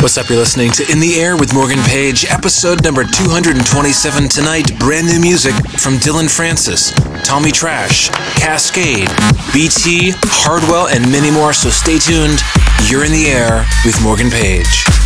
What's up? You're listening to In the Air with Morgan Page, episode number 227. Tonight, brand new music from Dillon Francis, Tommy Trash, Kaskade, BT, Hardwell, and many more. So stay tuned. You're in the air with Morgan Page.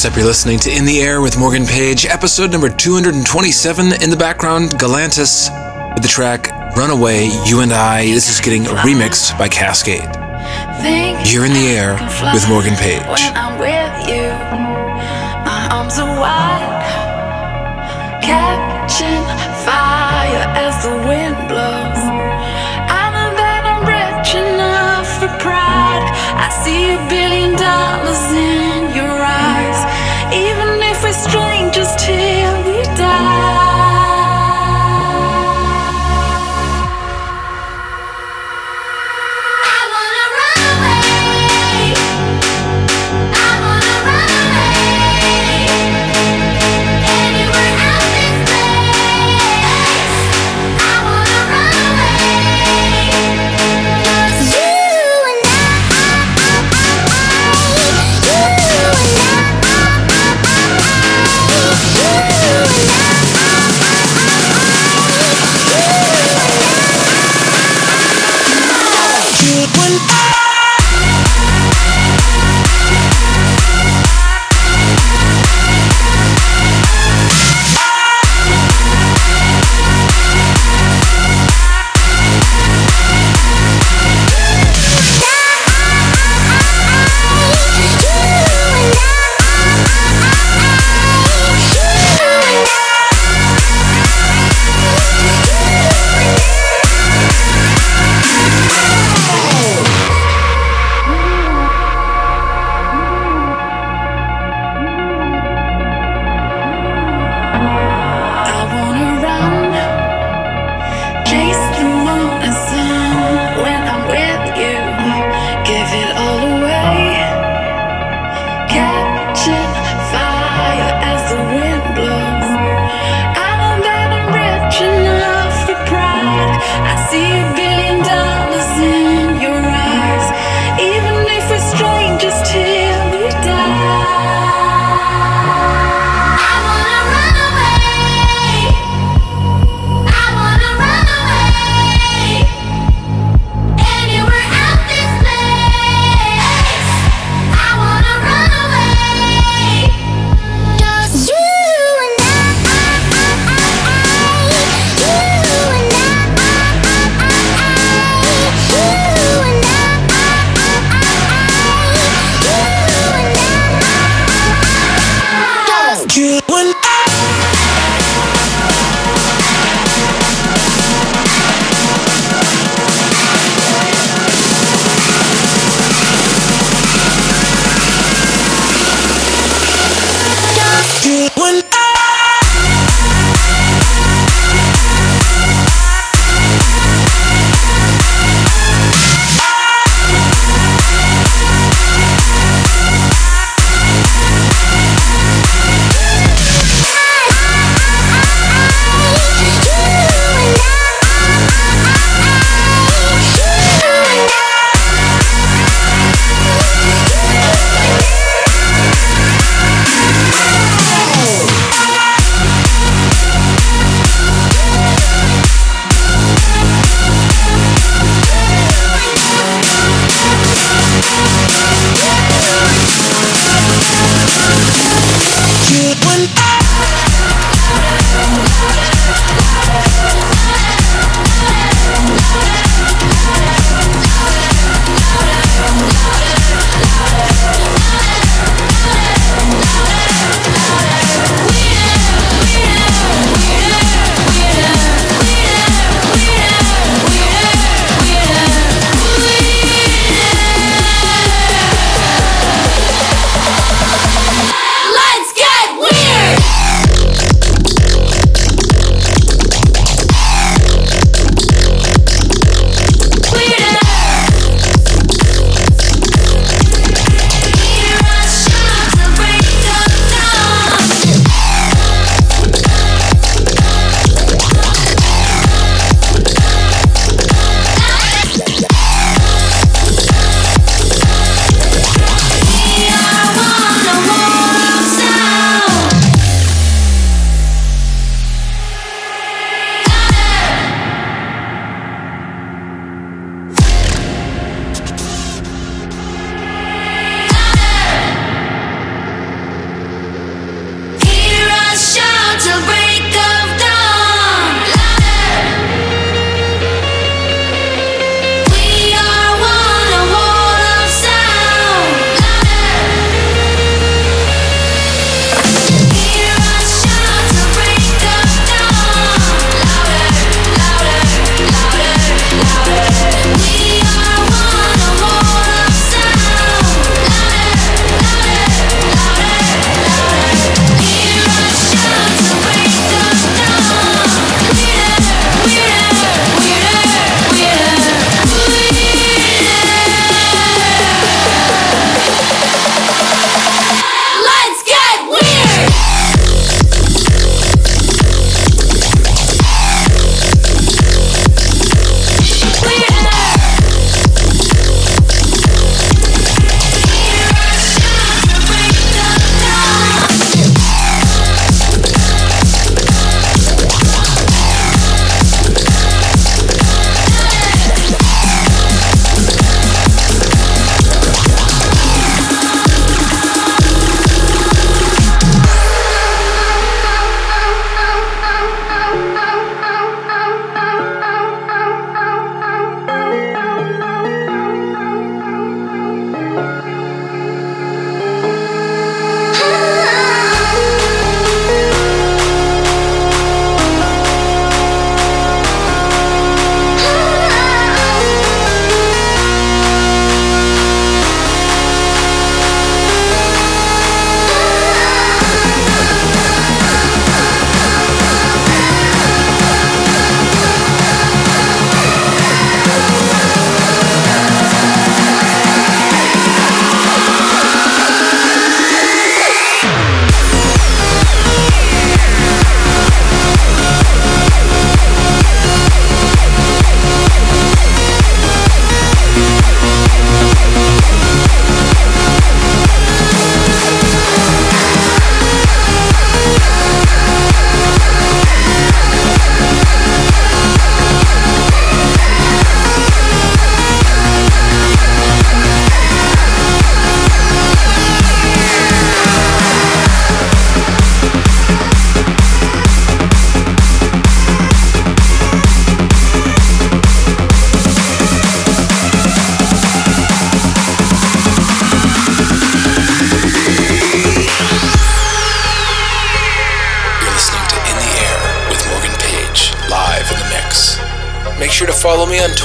What's up? You're listening to In the Air with Morgan Page, episode number 227. In the background, Galantis with the track Runaway, You and I. This is getting remixed by Kaskade. You're in the air with Morgan Page. When I'm with you, my arms are wide.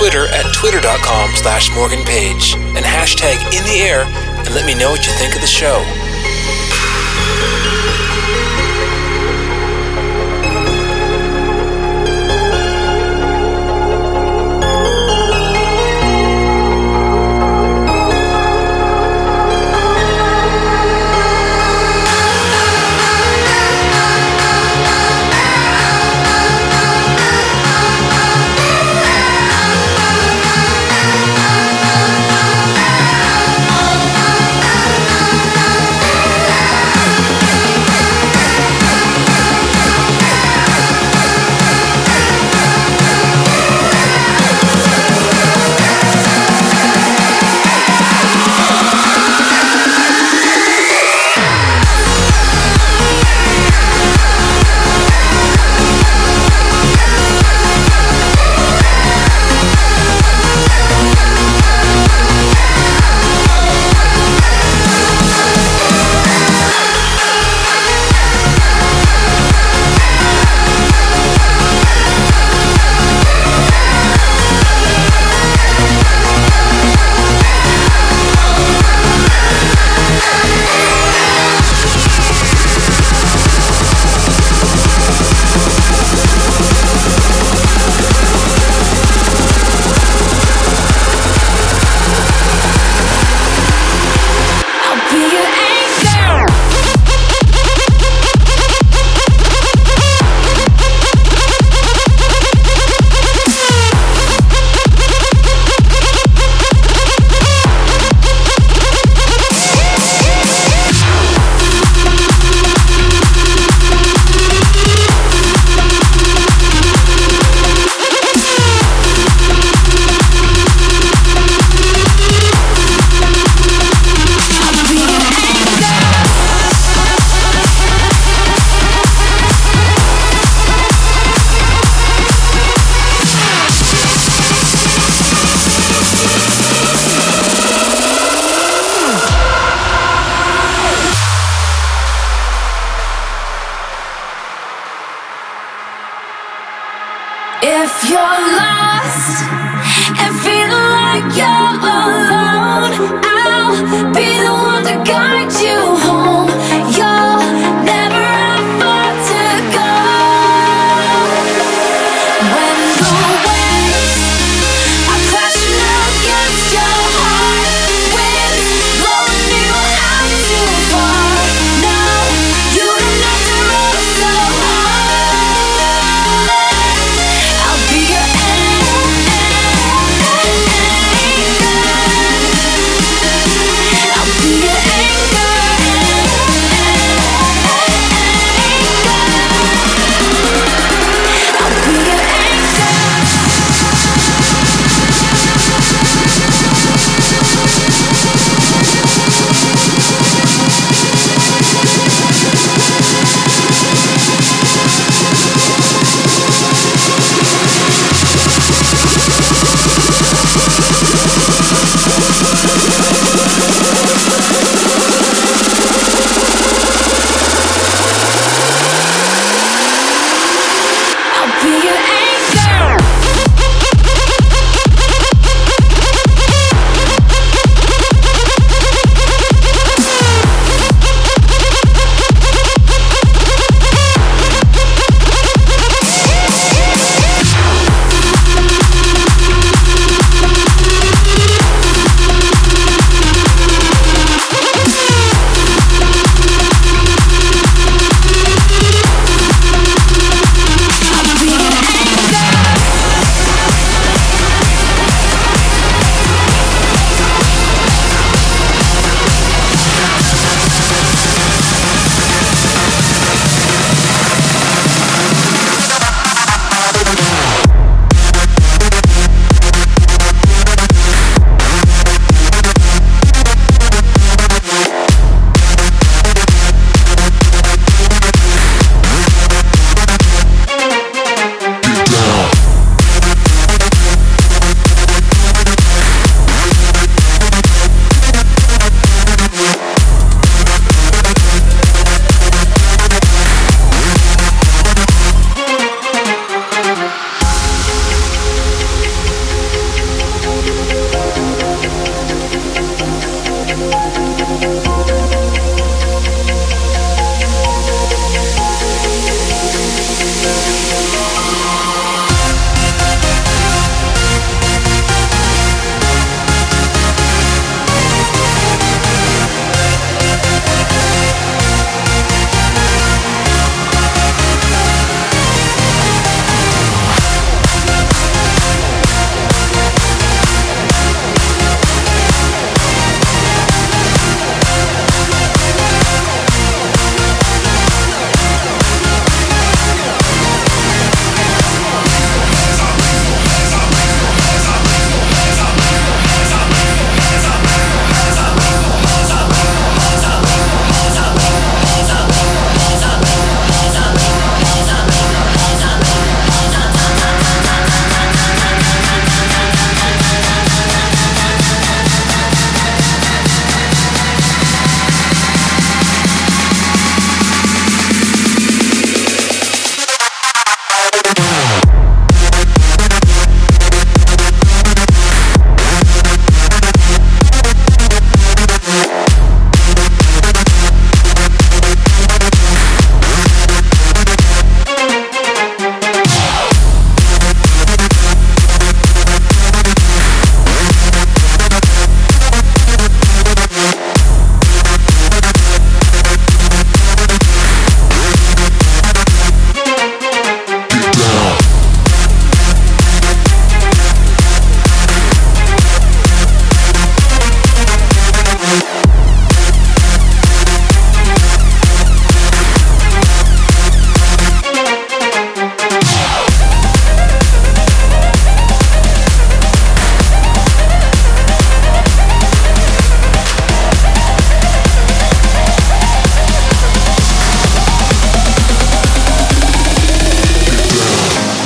Twitter at twitter.com slash morganpage and hashtag in the air and let me know what you think of the show.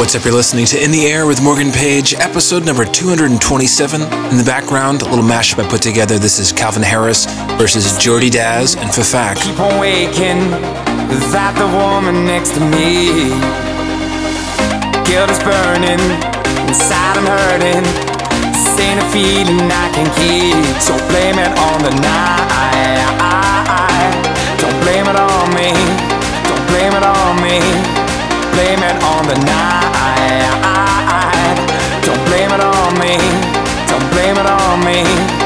What's up? You're listening to In the Air with Morgan Page, episode number 227. In the background, a little mashup I put together. This is Calvin Harris versus Jordy Dazz and Fafaq. Keep on waking that the woman next to me. Guilt is burning, inside I'm hurting. This ain't a feeling I can keep. So blame it on the night. Don't blame it on me. Don't blame it on me blame it on the night. Don't blame it on me. Don't blame it on me.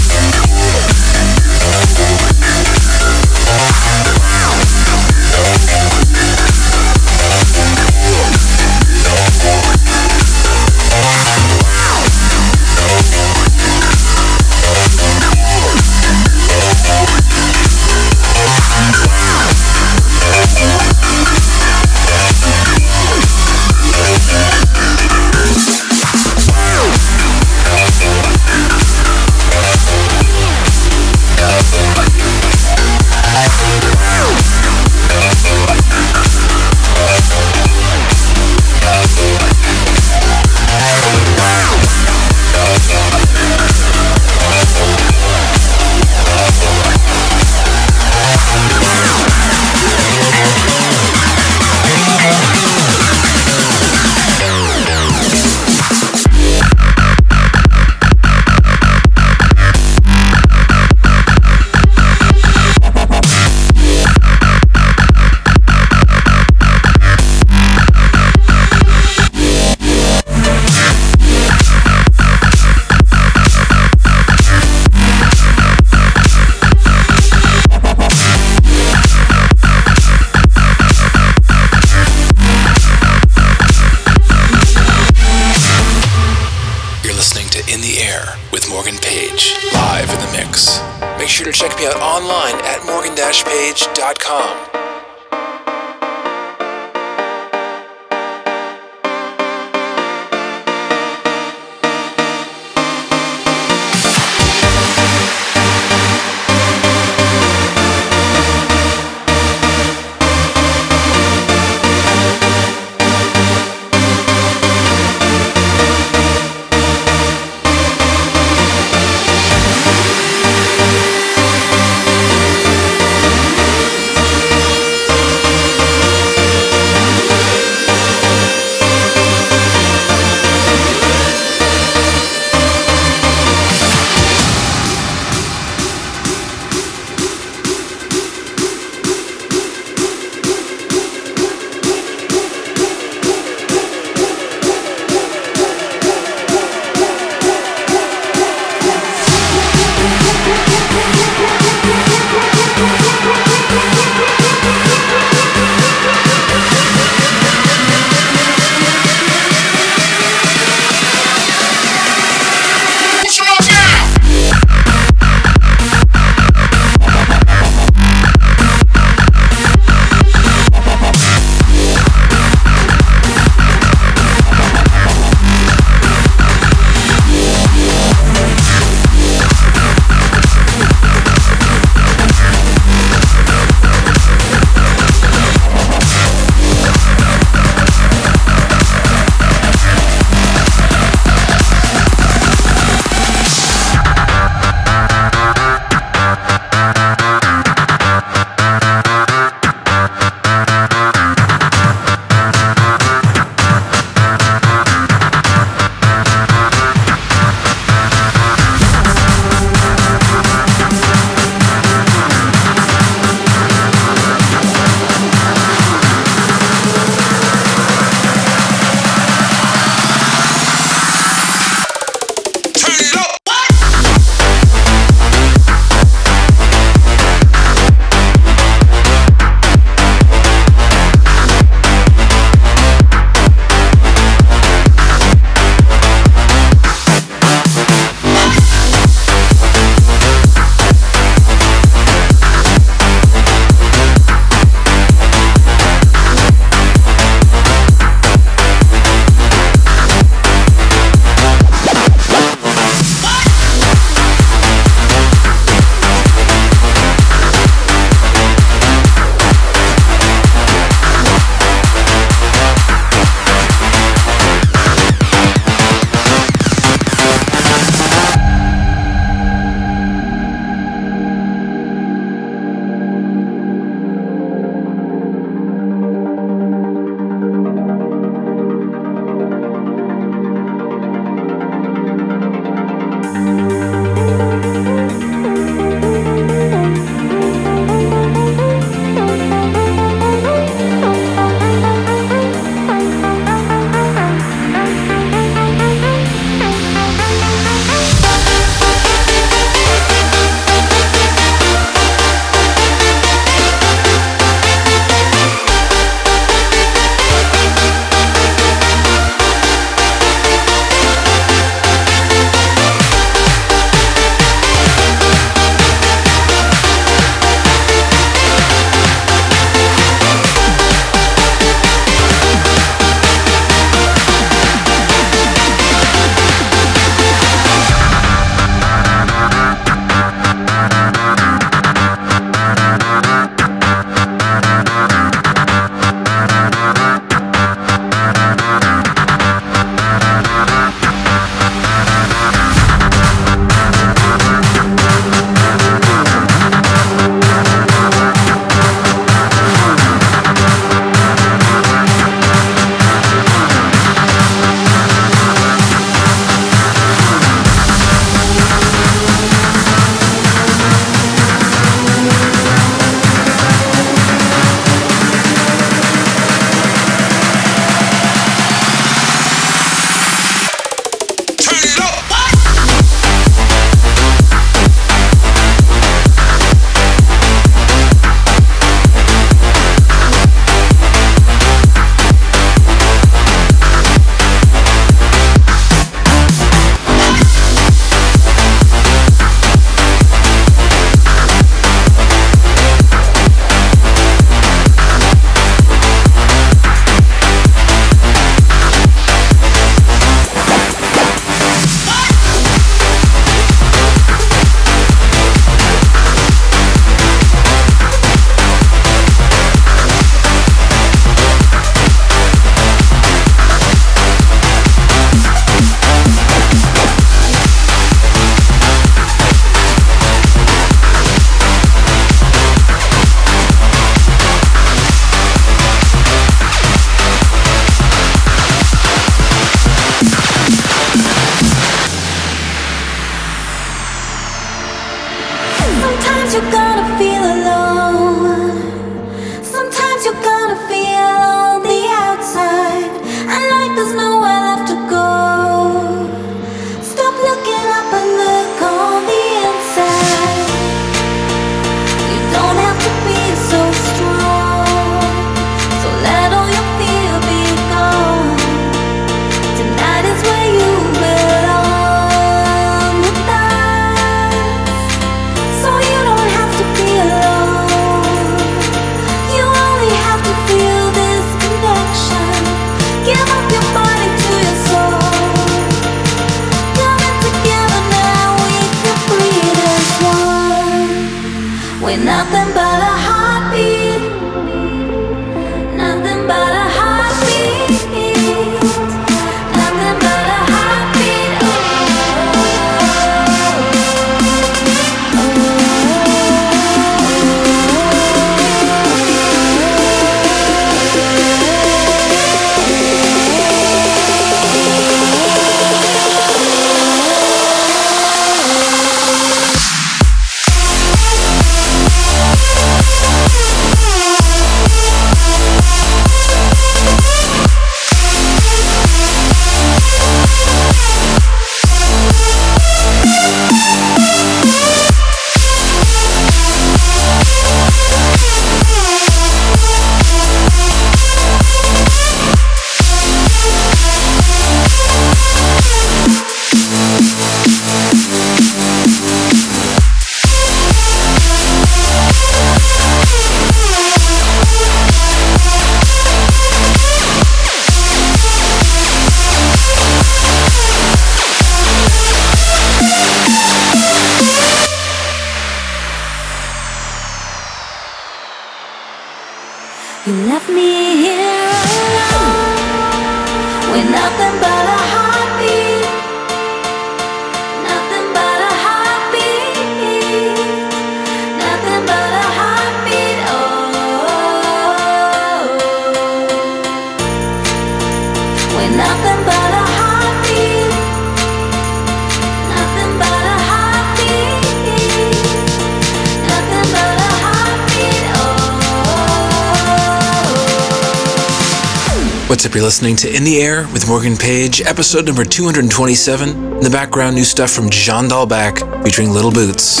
You're listening to In the Air with Morgan Page, episode number 227. In the background, new stuff from Jean Dahlback featuring Little Boots.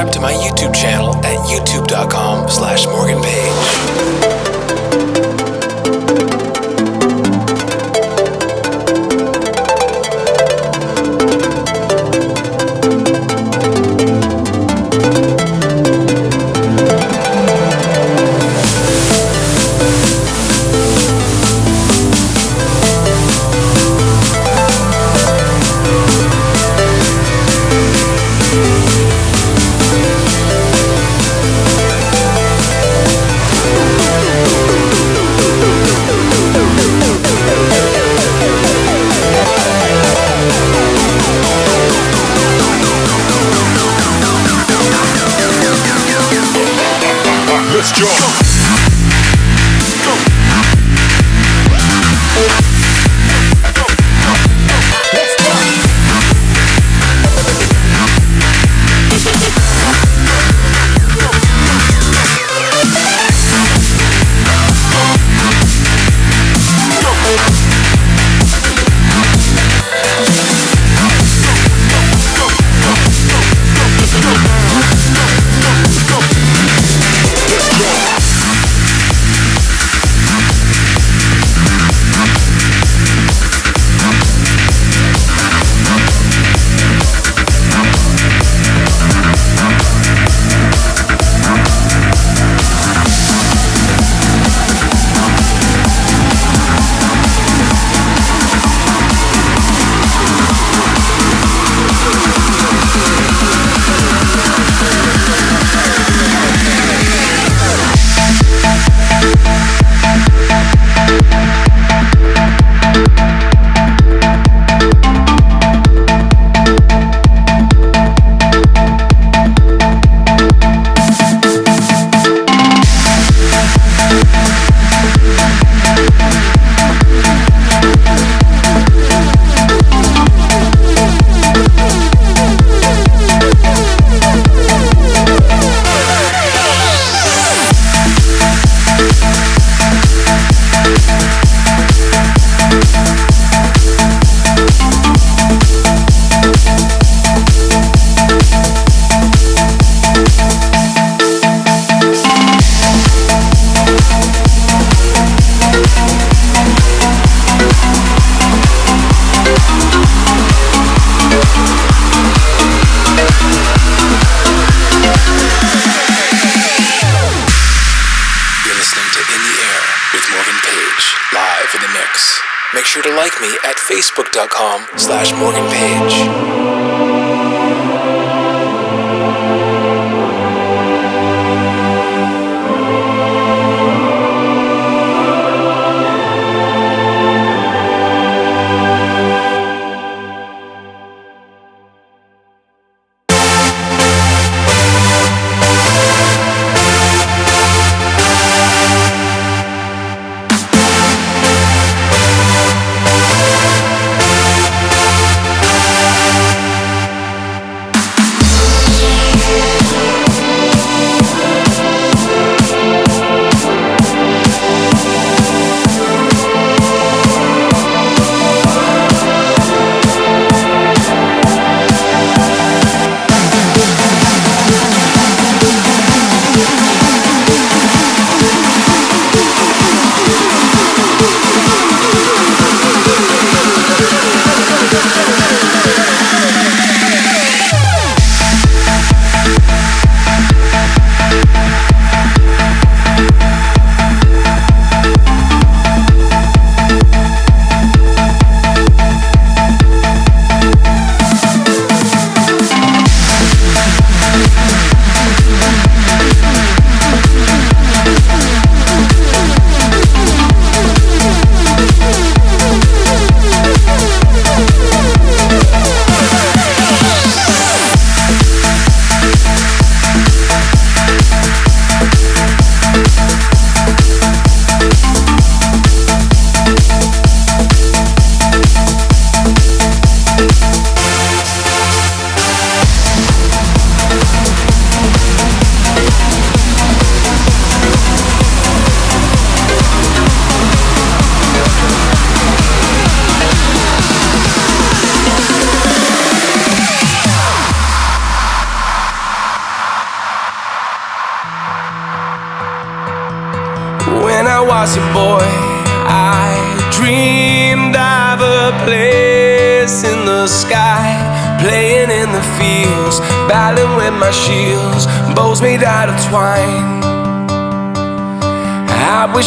Subscribe to my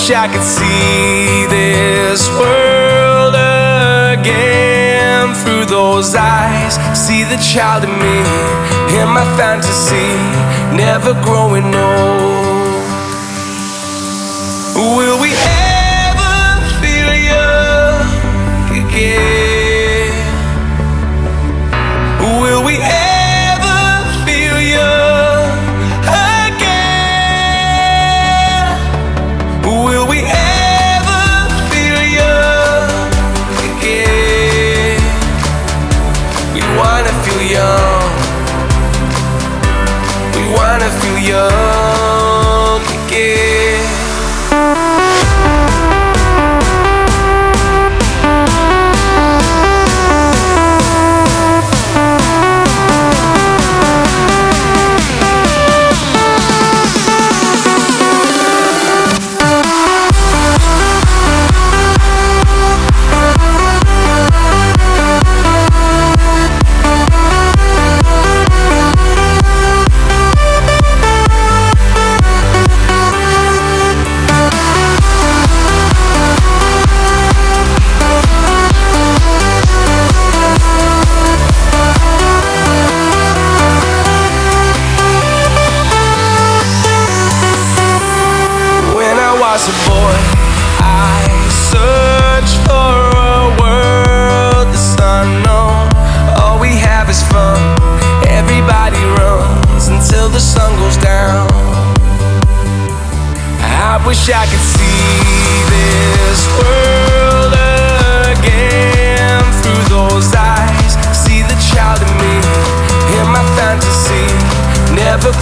wish I could see this world again through those eyes. See the child in me, in my fantasy, never growing old.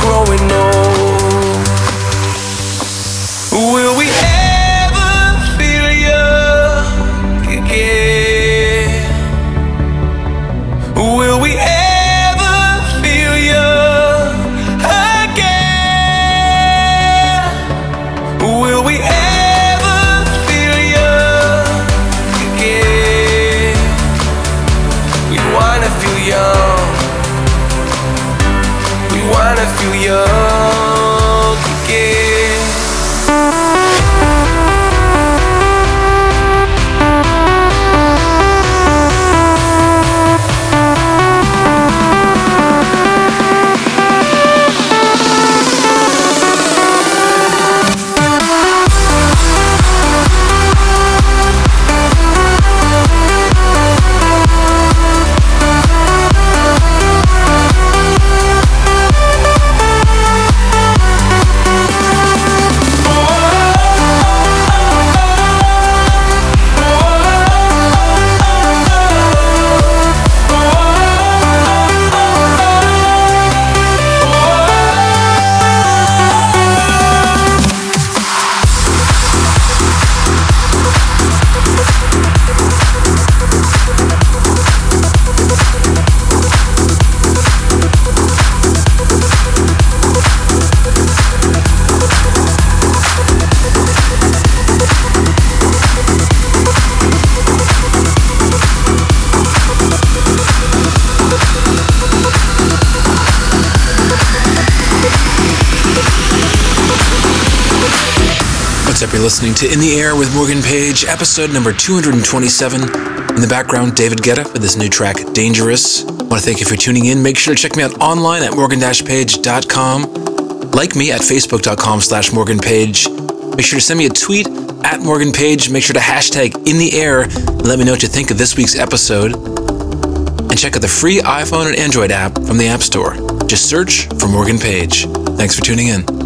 Growing old. The Air with Morgan Page, episode number 227. In the background, David Guetta with his new track, Dangerous. I want to thank you for tuning in. Make sure to check me out online at morgan-page.com. Like me at facebook.com slash morganpage. Make sure to send me a tweet at Morgan Page. Make sure to hashtag In the Air and let me know what you think of this week's episode. And check out the free iPhone and Android app from the App Store. Just search for Morgan Page. Thanks for tuning in.